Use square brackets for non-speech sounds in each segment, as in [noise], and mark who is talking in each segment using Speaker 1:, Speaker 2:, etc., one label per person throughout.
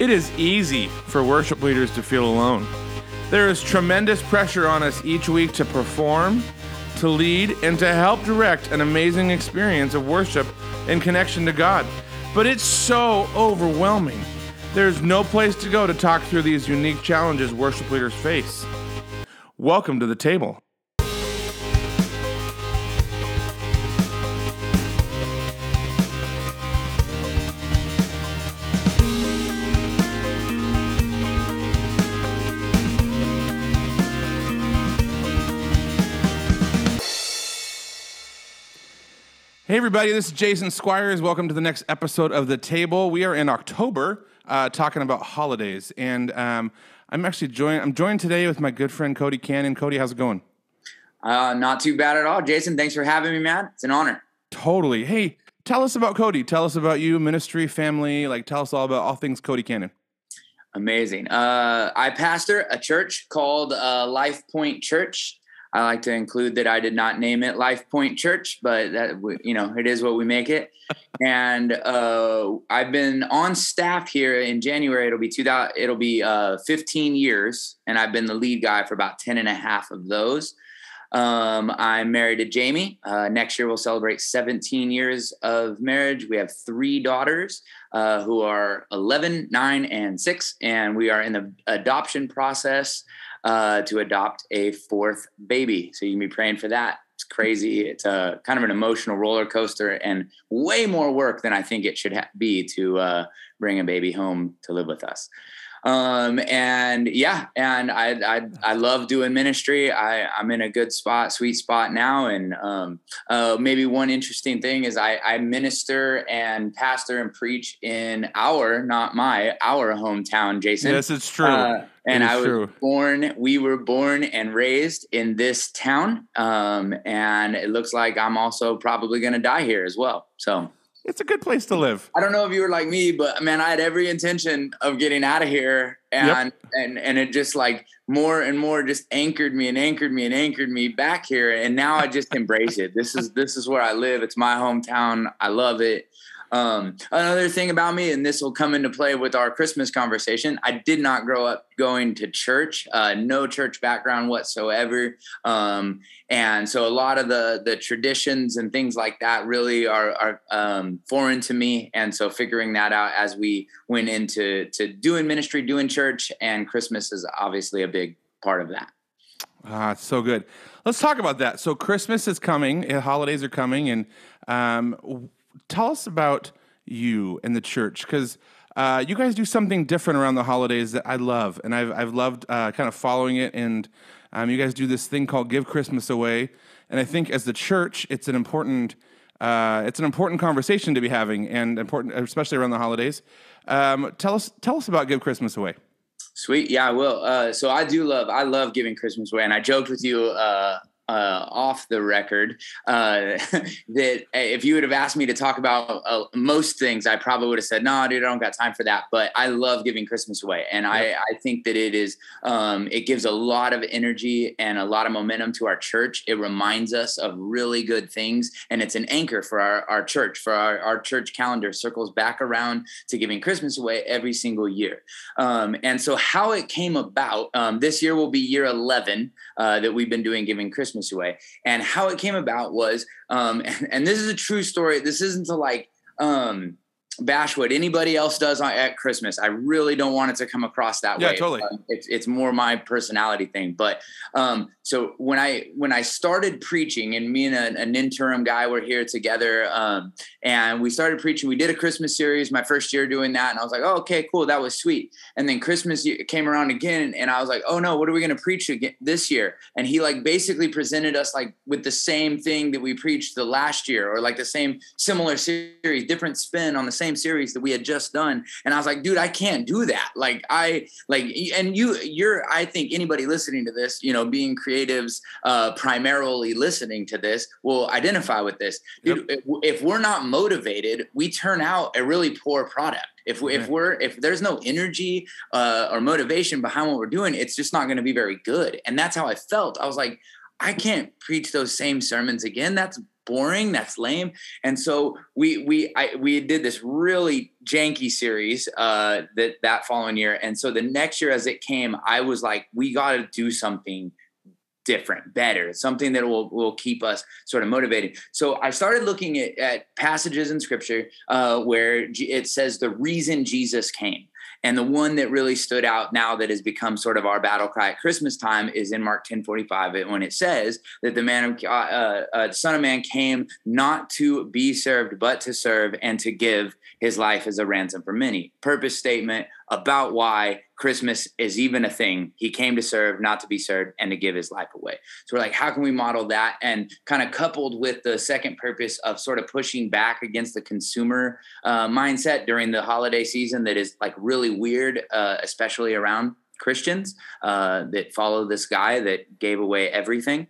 Speaker 1: It is easy for worship leaders to feel alone. There is tremendous pressure on us each week to perform, to lead, and to help direct an amazing experience of worship in connection to God. But it's so overwhelming. There's no place to go to talk through these unique challenges worship leaders face. Welcome to the table. Everybody, this is Jason Squires. Welcome to the next episode of The Table. We are in October uh, talking about holidays. And um, I'm actually joined, I'm joined today with my good friend Cody Cannon. Cody, how's it going?
Speaker 2: Uh, not too bad at all. Jason, thanks for having me, man. It's an honor.
Speaker 1: Totally. Hey, tell us about Cody. Tell us about you, ministry, family. Like, tell us all about all things Cody Cannon.
Speaker 2: Amazing. Uh, I pastor a church called uh, Life Pointe Church I like to include that I did not name it Life Pointe Church, but that you know it is what we make it. [laughs] and uh, I've been on staff here in January. It'll be two thousand. It'll be uh, 15 years, and I've been the lead guy for about 10 and a half of those. Um, I'm married to Jamie. Uh, next year we'll celebrate 17 years of marriage. We have three daughters uh, who are 11, 9, and 6, and we are in the adoption process uh, to adopt a fourth baby. So you can be praying for that. It's crazy. It's a kind of an emotional roller coaster and way more work than I think it should ha- be to uh, bring a baby home to live with us um, and yeah, and I, I, I love doing ministry. I, I'm in a good spot, sweet spot now. And um, uh, maybe one interesting thing is I, I minister and pastor and preach in our, not my, our hometown, Jason.
Speaker 1: Yes, it's true. Uh,
Speaker 2: and I was true. born, we were born and raised in this town. Um, and it looks like I'm also probably going to die here as well. So
Speaker 1: it's a good place to live.
Speaker 2: I don't know if you were like me, but man, I had every intention of getting out of here, and yep. and and it just like more and more just anchored me and anchored me and anchored me back here, and now I just embrace it. This is this is where I live. It's my hometown. I love it. Um, another thing about me, and this will come into play with our Christmas conversation, I did not grow up going to church, uh, no church background whatsoever. Um, and so a lot of the the traditions and things like that really are, are um, foreign to me. And so figuring that out as we went into to doing ministry, doing church, and Christmas is obviously a big part of that.
Speaker 1: Ah, so good. Let's talk about that. So Christmas is coming, eh, holidays are coming, and um, tell us about you and the church because uh, you guys do something different around the holidays that I love, and I've I've loved uh, kind of following it. And um, you guys do this thing called Give Christmas Away, and I think as the church, it's an important uh, it's an important conversation to be having, and important especially around the holidays. Um, tell us tell us about Give Christmas Away.
Speaker 2: Sweet, yeah, I will. Uh, so I do love I love giving Christmas away, and I joked with you uh, off the record uh, [laughs] that if you would have asked me to talk about uh, most things, I probably would have said, "No, dude, I don't got time for that." But I love giving Christmas away, and yep. I, I think that it is um, it gives a lot of energy and a lot of momentum to our church. It reminds us of really good things, and it's an anchor for our, our church. For our, our church calendar circles back around to giving Christmas away every single year. Um, and so, how it came about um, this year will be year eleven uh, that we've been doing giving Christmas Christmas away. And how it came about was, um, [laughs] and, and this is a true story. This isn't to like, um, bash what anybody else does at Christmas. I really don't want it to come across that
Speaker 1: yeah,
Speaker 2: way.
Speaker 1: Yeah, totally.
Speaker 2: Um, it's it's more my personality thing. But um, so when I when I started preaching, and me and a, an interim guy were here together, um, and we started preaching. We did a Christmas series my first year doing that, and I was like, oh, okay, cool, that was sweet. And then Christmas came around again, and I was like, oh no, what are we going to preach again this year? And he like basically presented us like with the same thing that we preached the last year, or like the same similar series, different spin on the same series that we had just done. And I was like, dude, I can't do that. Like I like, and you, you're, I think anybody listening to this, you know, being creatives, uh, primarily listening to this will identify with this. Dude, yep. if, if we're not motivated, we turn out a really poor product if we, if we're if there's no energy uh, or motivation behind what we're doing it's just not going to be very good and that's how i felt i was like i can't preach those same sermons again that's boring. That's lame. And so we we I, we did this really janky series uh, that that following year. And so the next year, as it came, I was like, we got to do something different, better, something that will will keep us sort of motivated. So I started looking at, at passages in Scripture uh, where it says the reason Jesus came. And the one that really stood out now that has become sort of our battle cry at Christmas time is in Mark 10 45, when it says that the man of uh, uh, Son of Man came not to be served, but to serve and to give his life as a ransom for many. Purpose statement about why Christmas is even a thing. He came to serve, not to be served, and to give his life away. So we're like, how can we model that? And kind of coupled with the second purpose of sort of pushing back against the consumer uh, mindset during the holiday season that is like really weird, uh, especially around Christians uh, that follow this guy that gave away everything.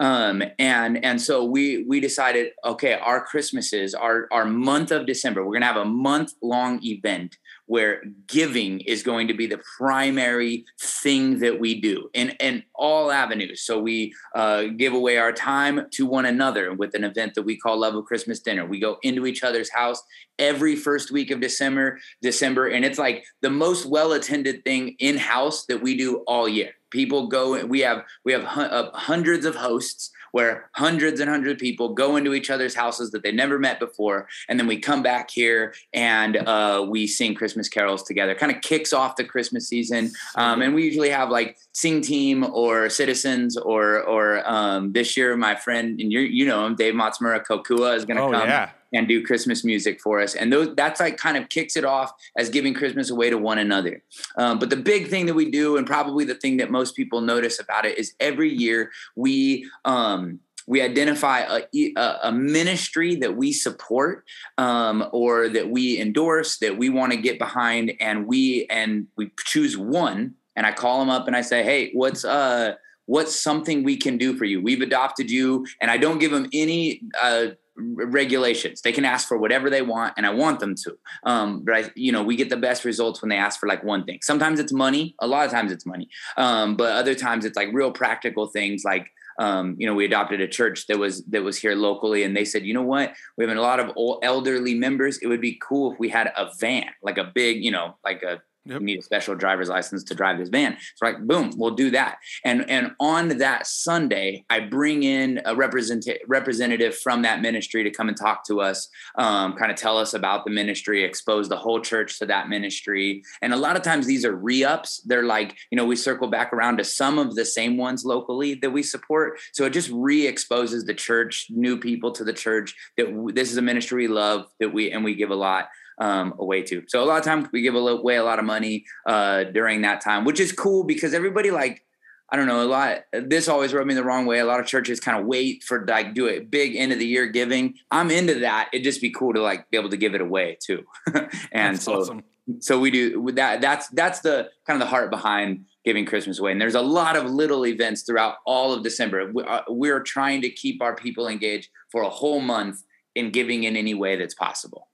Speaker 2: Um, and and so we we decided, okay, our Christmases, our our month of December, we're gonna have a month long event where giving is going to be the primary thing that we do in, in all avenues. So we uh, give away our time to one another with an event that we call Love of Christmas Dinner. We go into each other's house every first week of December, December, and it's like the most well attended thing in house that we do all year. People go. We have we have uh, hundreds of hosts where hundreds and hundreds of people go into each other's houses that they never met before, and then we come back here and uh, we sing Christmas carols together. Kind of kicks off the Christmas season, um, and we usually have like sing team or citizens or or um, this year my friend and you you know him Dave Matsumura Kokua is going to
Speaker 1: oh,
Speaker 2: come.
Speaker 1: Yeah
Speaker 2: and do Christmas music for us. And those, that's like kind of kicks it off as giving Christmas away to one another. Um, but the big thing that we do, and probably the thing that most people notice about it, is every year we um, we identify a, a, ministry that we support um, or that we endorse that we want to get behind, and we and we choose one. And I call them up and I say, "Hey, what's uh?" What's something we can do for you? We've adopted you, and I don't give them any uh, regulations. They can ask for whatever they want, and I want them to. Um, but I, you know, we get the best results when they ask for like one thing. Sometimes it's money. A lot of times it's money. Um, but other times it's like real practical things like. Um, you know, we adopted a church that was that was here locally, and they said, you know what, we have a lot of old elderly members. It would be cool if we had a van, like a big, you know, like a Yep. You need a special driver's license to drive this van. So like, boom, we'll do that. And and on that Sunday, I bring in a represent representative from that ministry to come and talk to us, um, kind of tell us about the ministry, expose the whole church to that ministry. And a lot of times these are re-ups. They're like, you know, we circle back around to some of the same ones locally that we support. So it just re-exposes the church, new people to the church that w- this is a ministry we love that we and we give a lot um, away to. So a lot of times we give away a lot of money uh, during that time, which is cool because everybody like I don't know a lot. This always rubbed me the wrong way. A lot of churches kind of wait for like do a big end of the year giving. I'm into that. It'd just be cool to like be able to give it away too. [laughs] and that's so awesome. so we do that. That's that's the kind of the heart behind giving Christmas away. And there's a lot of little events throughout all of December. Uh, we're trying to keep our people engaged for a whole month in giving in any way that's possible.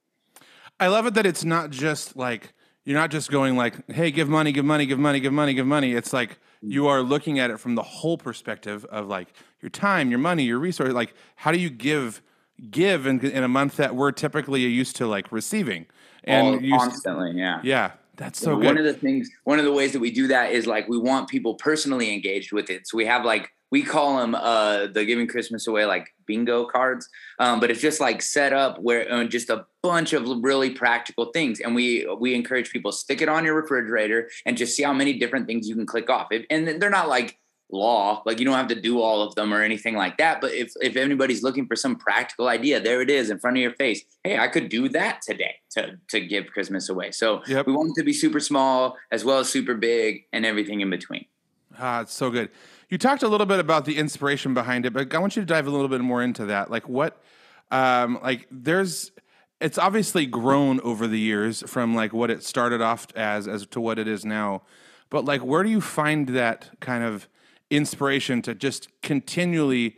Speaker 1: I love it that it's not just like you're not just going like, "Hey, give money, give money, give money, give money, give money." It's like you are looking at it from the whole perspective of like your time, your money, your resource. Like, how do you give give in, in a month that we're typically used to like receiving
Speaker 2: and All, constantly? Yeah,
Speaker 1: yeah. That's so
Speaker 2: good. One of the things, one of the ways that we do that is like we want people personally engaged with it. So we have like we call them uh, the giving Christmas away like bingo cards, um, but it's just like set up where uh, just a bunch of really practical things, and we we encourage people stick it on your refrigerator and just see how many different things you can click off. If, and they're not like law like you don't have to do all of them or anything like that but if if anybody's looking for some practical idea there it is in front of your face. Hey i could do that today to to give christmas away. So yep. we want it to be super small as well as super big and everything in between.
Speaker 1: Ah it's so good you talked a little bit about the inspiration behind it, but I want you to dive a little bit more into that. Like what, um, like there's, it's obviously grown over the years from like what it started off as as to what it is now. But like, where do you find that kind of inspiration to just continually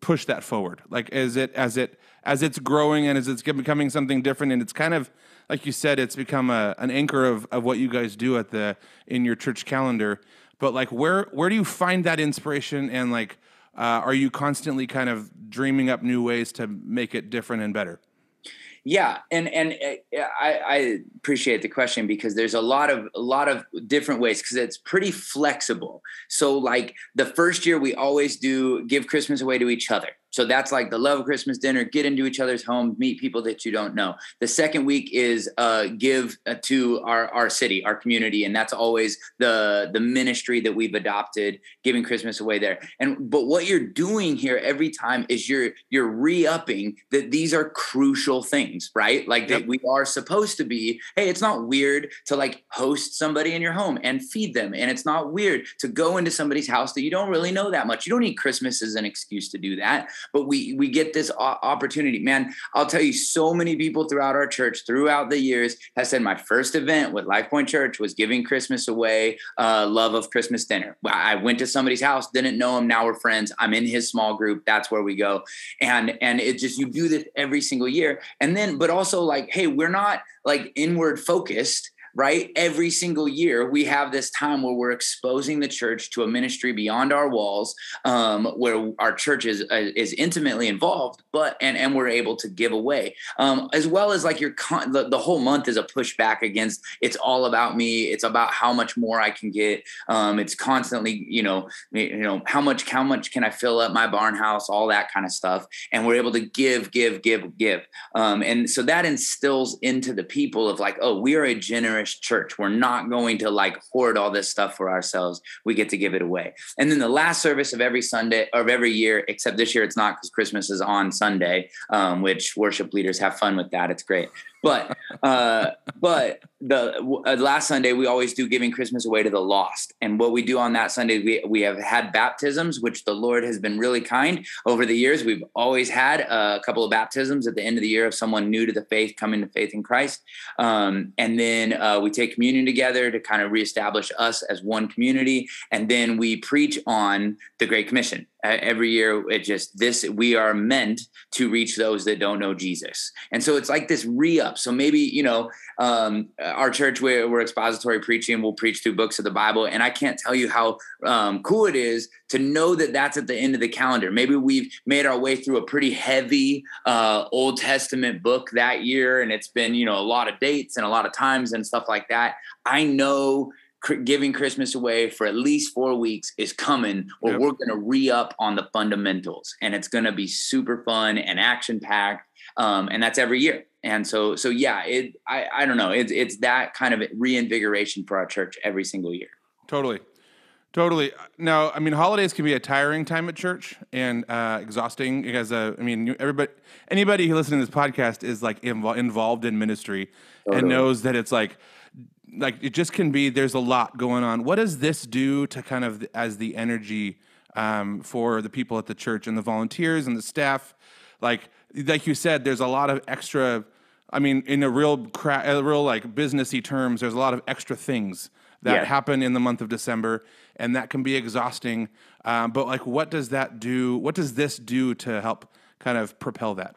Speaker 1: push that forward? Like, as it as it as it's growing and as it's becoming something different, and it's kind of like you said, it's become a, an anchor of, of what you guys do at the in your church calendar but like where where do you find that inspiration and like uh, are you constantly kind of dreaming up new ways to make it different and better?
Speaker 2: Yeah, and and uh, I, I, appreciate the question because there's a lot of a lot of different ways because it's pretty flexible. So like the first year we always do give Christmas away to each other. So that's like the love of Christmas dinner, get into each other's homes, meet people that you don't know. The second week is uh, give uh, to our, our city, our community. And that's always the, the ministry that we've adopted, giving Christmas away there. And, but what you're doing here every time is you're, you're re-upping that these are crucial things, right? Like yep. that we are supposed to be, Hey, it's not weird to like host somebody in your home and feed them. And it's not weird to go into somebody's house that you don't really know that much. You don't need Christmas as an excuse to do that but we we get this opportunity. Man i'll tell you so many people throughout our church throughout the years has said my first event with life pointe church was giving christmas away uh, love of christmas dinner. I went to somebody's house didn't know him now we're friends. I'm in his small group that's where we go. And and it just you do this every single year. And then but also like hey we're not like inward focused right? Every single year, we have this time where we're exposing the church to a ministry beyond our walls, um, where our church is uh, is intimately involved, but and and we're able to give away, um, as well as like your con- the, the whole month is a pushback against it's all about me. It's about how much more I can get. Um, it's constantly, you know, you know how much how much can I fill up my barn house, all that kind of stuff, and we're able to give, give, give, give, um, and so that instills into the people of like, oh, we are a generous church. We're not going to like hoard all this stuff for ourselves. We get to give it away. And then the last service of every Sunday of every year, except this year it's not because Christmas is on Sunday, um, which worship leaders have fun with that. It's great. But uh, but the uh, last Sunday we always do giving Christmas away to the lost, and what we do on that Sunday we we have had baptisms, which the Lord has been really kind. Over the years. We've always had a couple of baptisms at the end of the year of someone new to the faith coming to faith in Christ, um, and then uh, we take communion together to kind of reestablish us as one community, and then we preach on the Great Commission every year it just this we are meant to reach those that don't know jesus. And so it's like this re-up. So maybe you know um, our church we're, we're expository preaching. We'll preach through books of the bible. And i can't tell you how um, cool it is to know that that's at the end of the calendar. Maybe we've made our way through a pretty heavy uh, old testament book that year. And it's been you know a lot of dates and a lot of times and stuff like that. I know giving Christmas away for at least four weeks is coming, or yep. we're going to re up on the fundamentals, and it's going to be super fun and action packed. Um, and that's every year. And so, so yeah, it. I, I don't know. It's it's that kind of reinvigoration for our church every single year.
Speaker 1: Totally. Totally. Now, I mean, holidays can be a tiring time at church and uh, exhausting because, uh, I mean, everybody, anybody who listens to this podcast is like invo- involved in ministry totally. and knows that it's like like it just can be there's a lot going on. What does this do to kind of as the energy um, for the people at the church and the volunteers and the staff? Like like you said there's a lot of extra i mean in a real cra- a real like businessy terms there's a lot of extra things that yeah. happen in the month of december and that can be exhausting. Um, but like what does that do what does this do to help kind of propel that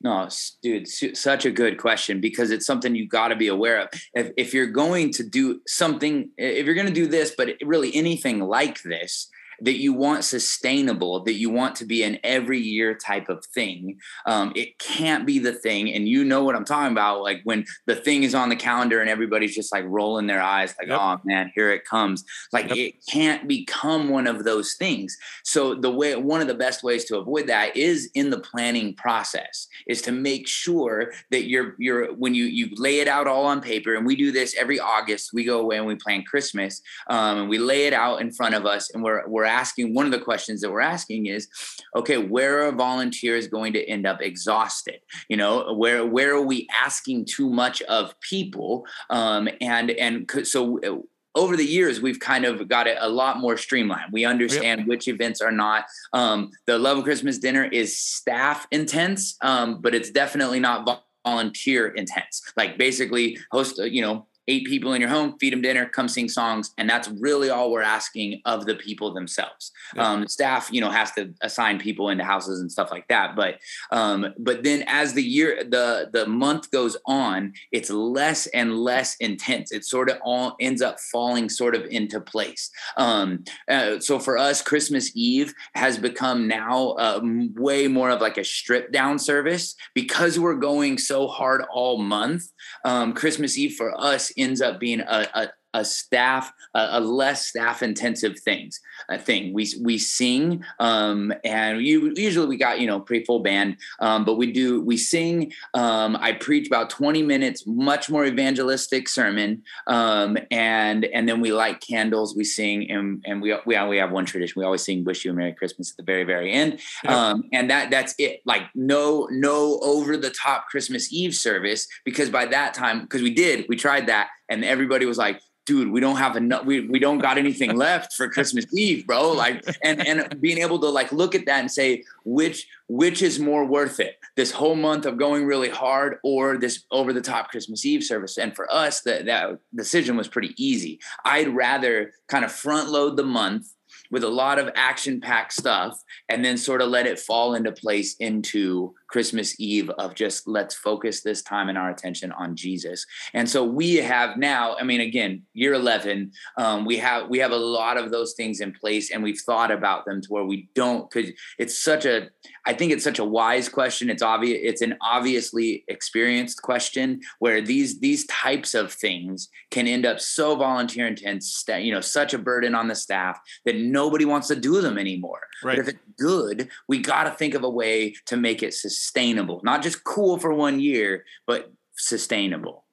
Speaker 2: no, dude, such a good question because it's something you got to be aware of. If, if you're going to do something, if you're going to do this, but really anything like this, that you want sustainable, that you want to be an every year type of thing. Um, it can't be the thing. And you know what I'm talking about. Like when the thing is on the calendar and everybody's just like rolling their eyes, like, yep. oh man, here it comes. Like yep. it can't become one of those things. So the way, one of the best ways to avoid that is in the planning process is to make sure that you're, you're, when you, you lay it out all on paper and we do this every August, we go away and we plan Christmas um, and we lay it out in front of us and we're, we're asking one of the questions that we're asking is okay where are volunteers going to end up exhausted? You know where where are we asking too much of people? Um, and and so uh, over the years we've kind of got it a lot more streamlined. We understand yep. which events are not um, the love of christmas dinner is staff intense um, but it's definitely not volunteer intense. Like basically host you know eight people in your home, feed them dinner, come sing songs, and that's really all we're asking of the people themselves. Yeah. Um, staff, you know, has to assign people into houses and stuff like that. But um, but then as the year the the month goes on, it's less and less intense. It sort of all ends up falling sort of into place. Um, uh, so for us, Christmas Eve has become now uh, way more of like a strip down service because we're going so hard all month. Um, Christmas Eve for us ends up being a, a a staff a, a less staff intensive things a thing. We we sing um, and you, usually we got you know pretty full band um, but we do we sing um, i preach about 20 minutes much more evangelistic sermon um, and and then we light candles we sing and and we we, we have one tradition. We always sing wish you a merry christmas at the very very end yeah. Um, and that that's it. Like no no over the top christmas eve service because by that time because we did we tried that and everybody was like dude, we don't have enough, we, we don't got anything left for Christmas Eve, bro. Like, and, and being able to like look at that and say, which, which is more worth it? This whole month of going really hard or this over the top Christmas Eve service. And for us, that, that decision was pretty easy. I'd rather kind of front load the month with a lot of action packed stuff and then sort of let it fall into place into Christmas Eve of just let's focus this time and our attention on Jesus. And so we have now, I mean, again, year 11, um, we have, we have a lot of those things in place and we've thought about them to where we don't, cause it's such a, I think it's such a wise question. It's obvious. It's an obviously experienced question where these, these types of things can end up so volunteer intense you know, such a burden on the staff that nobody wants to do them anymore. Right. But if it's good, we got to think of a way to make it sustainable not just cool for one year, but sustainable.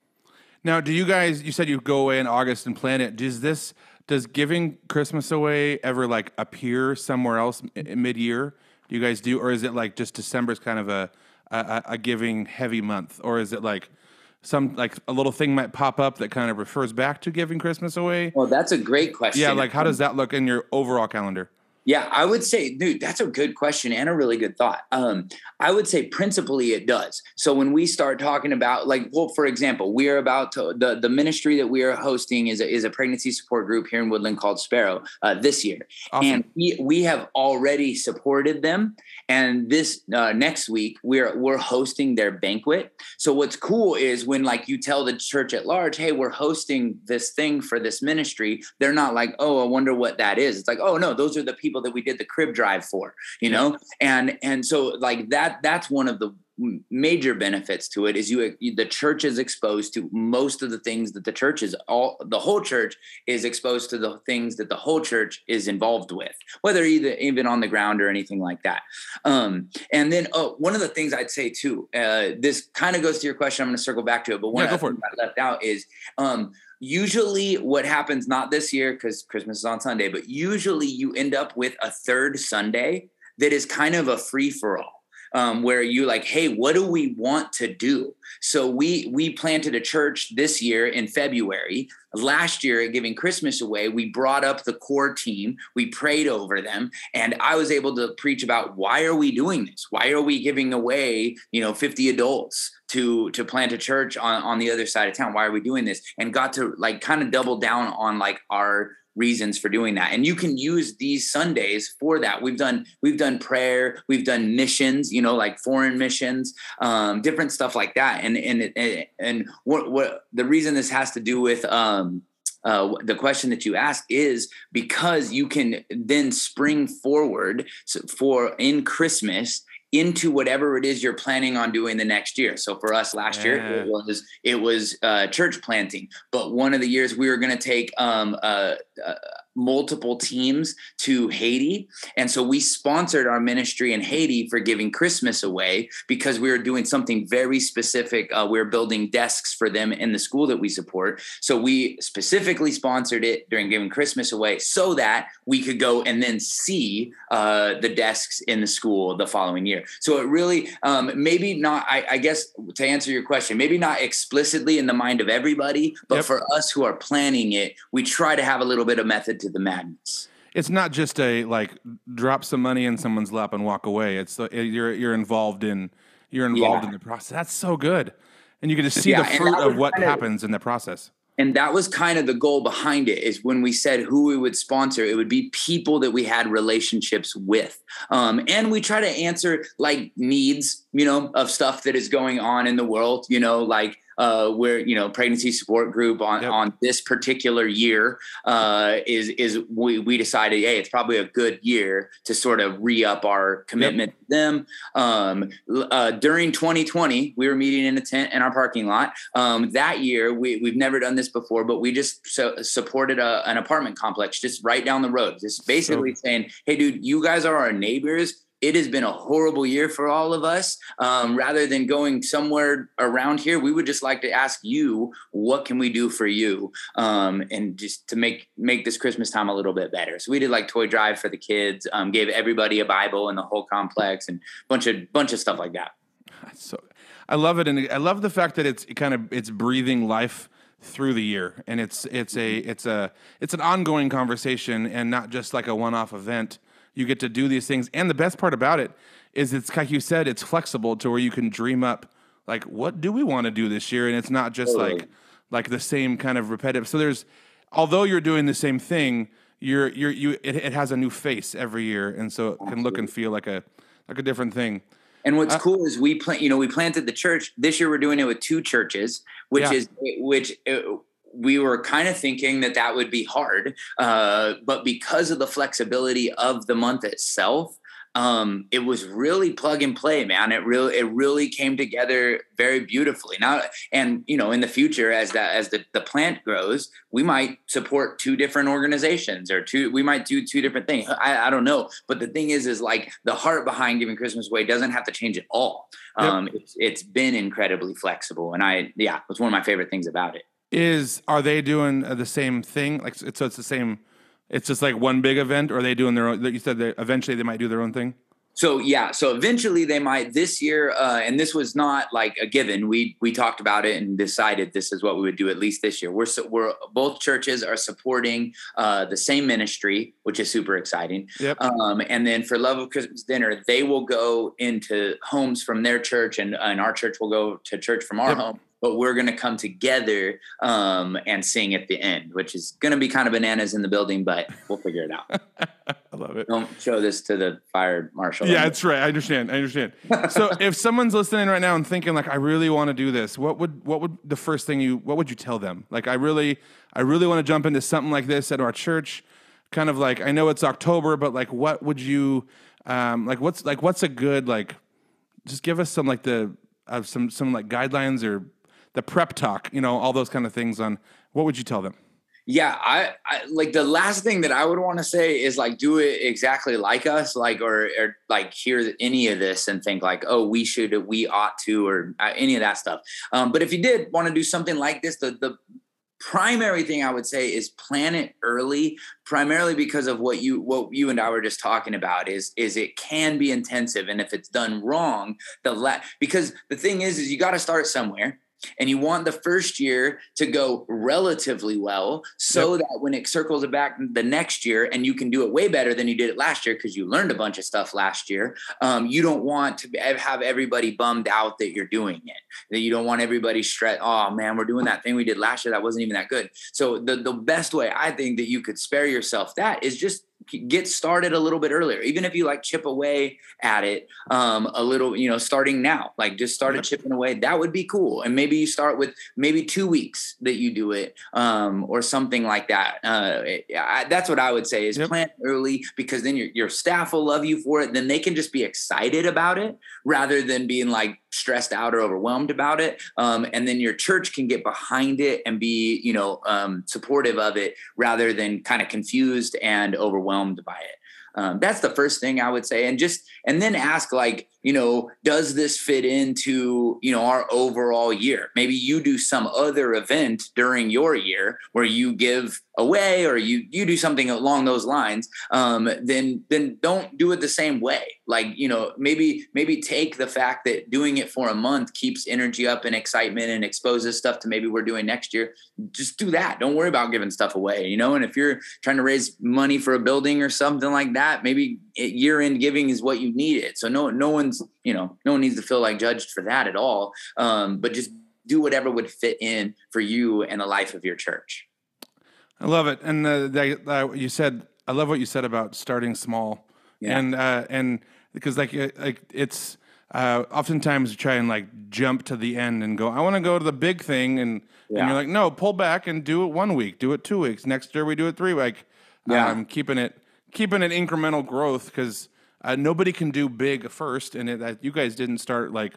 Speaker 1: Now, do you guys? You said you go away in August and plan it. Does this? Does giving Christmas away ever like appear somewhere else mid year? Do you guys do, or is it like just December is kind of a, a a giving heavy month, or is it like some like a little thing might pop up that kind of refers back to giving Christmas away?
Speaker 2: Well, that's a great question.
Speaker 1: Yeah, like how does that look in your overall calendar?
Speaker 2: Yeah, I would say, dude, that's a good question and a really good thought. Um, I would say principally it does. So when we start talking about, like, well, for example, we are about to the the ministry that we are hosting is a, is a pregnancy support group here in Woodland called Sparrow uh, this year, awesome. and we we have already supported them. And this uh, next week we're we're hosting their banquet. So what's cool is when like you tell the church at large, hey, we're hosting this thing for this ministry. They're not like, oh, I wonder what that is. It's like, oh no, those are the people people that we did the crib drive for, you know? And and so like that that's one of the major benefits to it is you the church is exposed to most of the things that the church is all the whole church is exposed to the things that the whole church is involved with whether either even on the ground or anything like that. Um, and then oh one of the things i'd say too uh, this kind of goes to your question i'm going to circle back to it but one yeah, of the things i left out is um, usually what happens not this year because christmas is on sunday but usually you end up with a third sunday that is kind of a free-for-all um, where you like, hey, what do we want to do? So we we planted a church this year in February. Last year at giving Christmas away, we brought up the core team. We prayed over them, and I was able to preach about why are we doing this? Why are we giving away, you know, 50 adults to to plant a church on on the other side of town? Why are we doing this? And got to like kind of double down on like our reasons for doing that. And you can use these sundays for that. We've done we've done prayer we've done missions you know like foreign missions um, different stuff like that. And and and, and what what the reason this has to do with um, uh, the question that you ask is because you can then spring forward for in Christmas into whatever it is you're planning on doing the next year. So for us last yeah. year, it was it was uh, church planting. But one of the years we were going to take um, uh, uh, multiple teams to Haiti. And so we sponsored our ministry in Haiti for giving Christmas away because we were doing something very specific. Uh, we are building desks for them in the school that we support. So we specifically sponsored it during giving Christmas away so that we could go and then see uh, the desks in the school the following year. So it really, um, maybe not, I, I, guess to answer your question, maybe not explicitly in the mind of everybody, but yep. for us who are planning it, we try to have a little bit of method to the madness.
Speaker 1: It's not just a like drop some money in someone's lap and walk away. It's uh, you're you're involved in you're involved yeah. in the process. That's so good, and you can just see yeah, the fruit of what happens of, in the process.
Speaker 2: and that was kind of the goal behind it is when we said who we would sponsor it would be people that we had relationships with um, and we try to answer like needs you know of stuff that is going on in the world you know like uh, where you know pregnancy support group on yep. on this particular year uh, is is we we decided hey it's probably a good year to sort of re up our commitment yep. to them. Um, uh, during 2020, we were meeting in a tent in our parking lot. Um, that year, we we've never done this before, but we just so, supported a, an apartment complex just right down the road, just basically so, saying, hey, dude, you guys are our neighbors it has been a horrible year for all of us. Um, rather than going somewhere around here, we would just like to ask you, what can we do for you, um, and just to make make this Christmas time a little bit better. So we did like toy drive for the kids, um, gave everybody a Bible in the whole complex, and bunch of bunch of stuff like that.
Speaker 1: So, I love it, and I love the fact that it's kind of it's breathing life through the year, and it's it's a it's a it's an ongoing conversation, and not just like a one off event you get to do these things. And the best part about it is it's like you said, it's flexible to where you can dream up like what do we want to do this year? And it's not just totally. like like the same kind of repetitive. So there's although you're doing the same thing, you're you're you it, it has a new face every year. And so it can look and feel like a like a different thing.
Speaker 2: And what's uh, cool is we plant, you know, we planted the church. This year we're doing it with two churches, which yeah. is which uh, we were kind of thinking that that would be hard, uh, but because of the flexibility of the month itself, um, it was really plug and play, man. It really it really came together very beautifully. Now, and you know, in the future, as that as the, the plant grows, we might support two different organizations or two. We might do two different things. I, I don't know, but the thing is, is like the heart behind giving Christmas away doesn't have to change at all. Yep. Um, it's, it's been incredibly flexible, and I yeah, it's one of my favorite things about it
Speaker 1: is are they doing uh, the same thing? Like so, it's the same. It's just like one big event, or are they doing their own? That you said that eventually they might do their own thing.
Speaker 2: So yeah, so eventually they might this year, uh, and this was not like a given. We we talked about it and decided this is what we would do at least this year. We're so, we're both churches are supporting uh, the same ministry, which is super exciting. Yep. Um, and then for Love of Christmas dinner, they will go into homes from their church, and and our church will go to church from our yep. home but we're going to come together um, and sing at the end, which is going to be kind of bananas in the building, but we'll figure it out. [laughs]
Speaker 1: I love it.
Speaker 2: Don't show this to the fire marshal.
Speaker 1: Yeah, that's right. I understand. I understand. so [laughs] if someone's listening right now and thinking like, I really want to do this, what would what would the first thing you what would you tell them? Like, I really I really want to jump into something like this at our church. Kind of like I know it's October, but like, what would you um, like? What's like what's a good like? Just give us some like the of uh, some some like guidelines or the prep talk, you know, all those kind of things on what would you tell them?
Speaker 2: Yeah, I, I like the last thing that I would want to say is like do it exactly like us, like or, or like hear any of this and think like, oh, we should, we ought to, or uh, any of that stuff. Um, but if you did want to do something like this, the the primary thing I would say is plan it early, primarily because of what you what you and I were just talking about is is it can be intensive, and if it's done wrong, the la- because the thing is is you got to start somewhere and you want the first year to go relatively well so yep. that when it circles back the next year and you can do it way better than you did it last year because you learned a bunch of stuff last year um, you don't want to have everybody bummed out that you're doing it that you don't want everybody stressed oh man we're doing that thing we did last year that wasn't even that good so the, the best way i think that you could spare yourself that is just get started a little bit earlier even if you like chip away at it um, a little you know starting now like just started yep. chipping away that would be cool and maybe you start with maybe two weeks that you do it um, or something like that uh, I, that's what i would say is yep. plan early because then your, your staff will love you for it then they can just be excited about it rather than being like stressed out or overwhelmed about it um, and then your church can get behind it and be you know um, supportive of it rather than kind of confused and overwhelmed by it. Um, that's the first thing i would say and just and then ask like you know does this fit into you know our overall year? Maybe you do some other event during your year where you give away or you you do something along those lines um, then then don't do it the same way. Like you know maybe maybe take the fact that doing it for a month keeps energy up and excitement and exposes stuff to maybe we're doing next year. Just do that. Don't worry about giving stuff away you know? And if you're trying to raise money for a building or something like that maybe year end giving is what you need it so no no one's you know no one needs to feel like judged for that at all. Um, but just do whatever would fit in for you and the life of your church.
Speaker 1: I love it, and uh, that, uh, you said I love what you said about starting small,
Speaker 2: Yeah.
Speaker 1: and uh, and because like like it's uh, oftentimes you try and like jump to the end and go I want to go to the big thing, and, and you're like no, pull back and do it one week, do it two weeks, next year we do it three. Like
Speaker 2: Yeah.
Speaker 1: um, keeping it keeping it incremental growth because uh, nobody can do big first, and it, that you guys didn't start like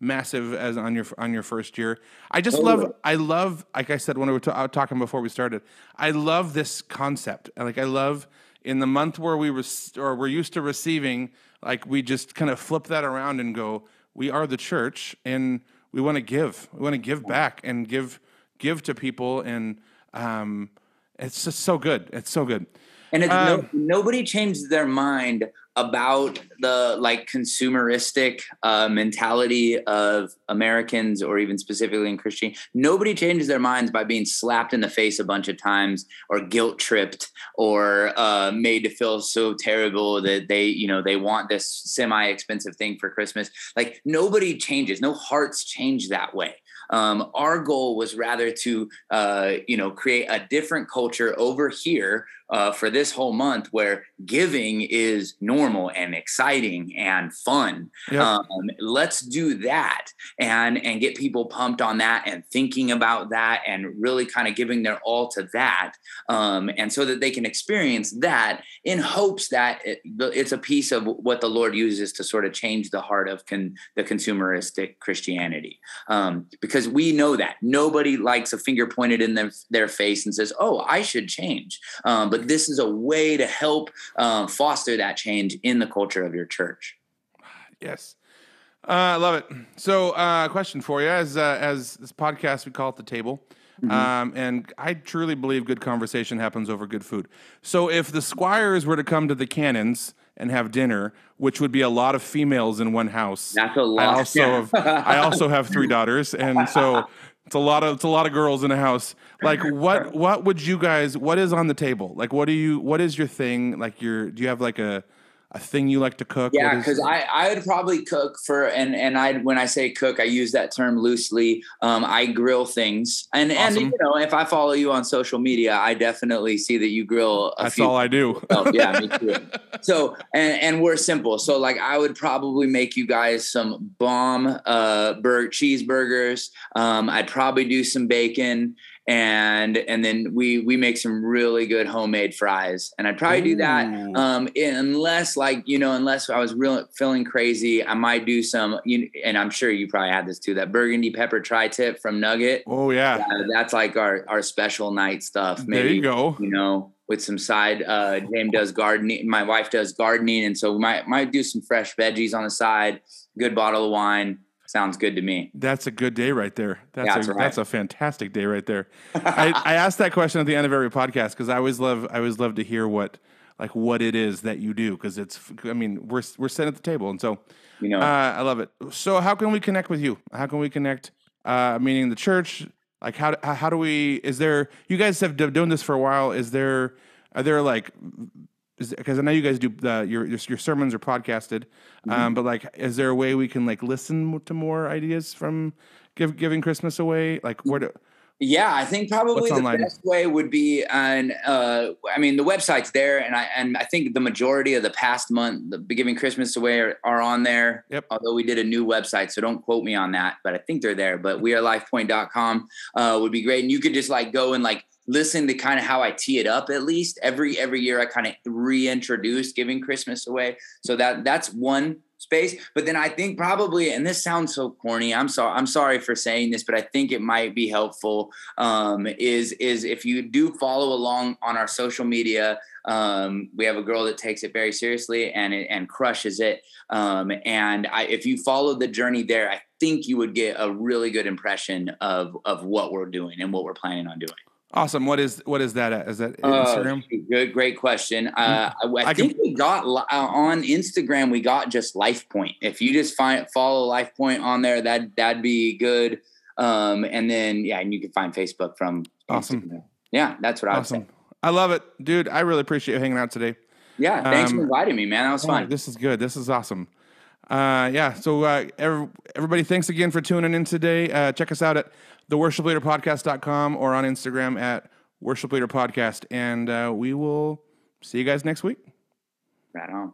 Speaker 1: massive as on your on your first year. I just love I love like I said when we were ta- talking before we started. I love this concept. Like I love in the month where we was or we're used to receiving, like we just kind of flip that around and go, we are the church and we want to give. We want to give back and give give to people and um it's just so good. It's so good.
Speaker 2: And it's
Speaker 1: Um,
Speaker 2: no, nobody changed their mind about the like consumeristic uh, mentality of Americans, or even specifically in Christian. Nobody changes their minds by being slapped in the face a bunch of times, or guilt tripped, or uh, made to feel so terrible that they, you know, they want this semi-expensive thing for Christmas. Like nobody changes. No hearts change that way. Um, our goal was rather to, uh, you know, create a different culture over here uh, for this whole month where giving is normal and exciting and fun.
Speaker 1: Yep.
Speaker 2: Um, let's do that and and get people pumped on that and thinking about that and really kind of giving their all to that, um, and so that they can experience that in hopes that it, it's a piece of what the Lord uses to sort of change the heart of con, the consumeristic Christianity. Um, because we know that nobody likes a finger pointed in their, their face and says, "Oh, I should change." Um, but this is a way to help um, foster that change in the culture of your church.
Speaker 1: Yes. Uh, I love it. So, uh, question for you: as uh, as this podcast, we call it the table, um, and I truly believe good conversation happens over good food. So, if the squires were to come to the cannons and have dinner, which would be a lot of females in one house,
Speaker 2: That's a
Speaker 1: I
Speaker 2: lot.
Speaker 1: also
Speaker 2: Yeah.
Speaker 1: have, I also have three daughters, and so [laughs] it's a lot of it's a lot of girls in a house. Like, [laughs] what what would you guys? What is on the table? Like, what do you? What is your thing? Like, your do you have like a a thing you like to cook?
Speaker 2: Yeah, because I I would probably cook for and and I when I say cook I use that term loosely. Um, I grill things and and you know if I follow you on social media, I definitely see that you grill. A
Speaker 1: that's all I do.
Speaker 2: Oh, yeah, me [laughs] too. So, and and we're simple. So, like, I would probably make you guys some bomb uh bur- cheeseburgers. Um, I'd probably do some bacon, and and then we we make some really good homemade fries. And I'd probably do that. Um, unless like you know, unless I was real feeling crazy, I might do some. You and I'm sure you probably had this too. That burgundy pepper tri-tip from Nugget.
Speaker 1: Oh yeah.
Speaker 2: Uh, that's like our our special night stuff. Maybe
Speaker 1: there you go.
Speaker 2: you know, with some side. Uh, Jamie does gardening. My wife does gardening, and so we might might do some fresh veggies on the side. Good bottle of wine sounds good to me.
Speaker 1: That's a good day right there. That's
Speaker 2: Yeah,
Speaker 1: a,
Speaker 2: that's right.
Speaker 1: that's a fantastic day right there. [laughs] I, I asked that question at the end of every podcast because I always love I always love to hear what like what it is that you do because it's I mean we're we're sitting at the table and so
Speaker 2: You know,
Speaker 1: uh, I love it. So how can we connect with you? How can we connect? Uh, meaning the church. Like how how how do we? Is there? You guys have been doing this for a while. Is there? Are there like? Because I know you guys do the your your, your sermons are podcasted,
Speaker 2: Mm-hmm.
Speaker 1: um, but like, is there a way we can like listen to more ideas from give, giving Christmas away? Like, where do?
Speaker 2: yeah, I think probably the best way would be on. Uh, I mean, the website's there, and I and I think the majority of the past month, the giving Christmas away are, are on there.
Speaker 1: Yep.
Speaker 2: Although we did a new website, so don't quote me on that, but I think they're there. But we wearelifepointe.com uh, would be great, and you could just like go and like listen to kind of how I tee it up. At least every every year, I kind of reintroduce giving Christmas away. So that that's one space. But then I think probably, and this sounds so corny. I'm sorry. I'm sorry for saying this, but I think it might be helpful. Um, is is if you do follow along on our social media. Um, we have a girl that takes it very seriously and and crushes it. Um, and I, if you follow the journey there, I think you would get a really good impression of of what we're doing and what we're planning on doing.
Speaker 1: Awesome. What is what is that? At? Is that
Speaker 2: Uh,
Speaker 1: Instagram?
Speaker 2: good, great question. Uh, I, I
Speaker 1: I can-
Speaker 2: think we got uh, on Instagram. We got just Life Pointe. If you just find follow Life Pointe on there, that that'd be good. Um, and then yeah, and you can find Facebook from
Speaker 1: Awesome.
Speaker 2: Instagram. Yeah, that's what I
Speaker 1: Awesome.
Speaker 2: say.
Speaker 1: I love it, dude. I really appreciate you hanging out today.
Speaker 2: Yeah, thanks
Speaker 1: Um,
Speaker 2: for inviting me, man. That was
Speaker 1: Oh,
Speaker 2: fun.
Speaker 1: this is good. This is awesome. Uh, yeah. So uh, every, everybody, thanks again for tuning in today. Uh, check us out at theworshipleaderpodcast.com or on Instagram at worshipleaderpodcast. And uh, we will see you guys next week.
Speaker 2: Right on.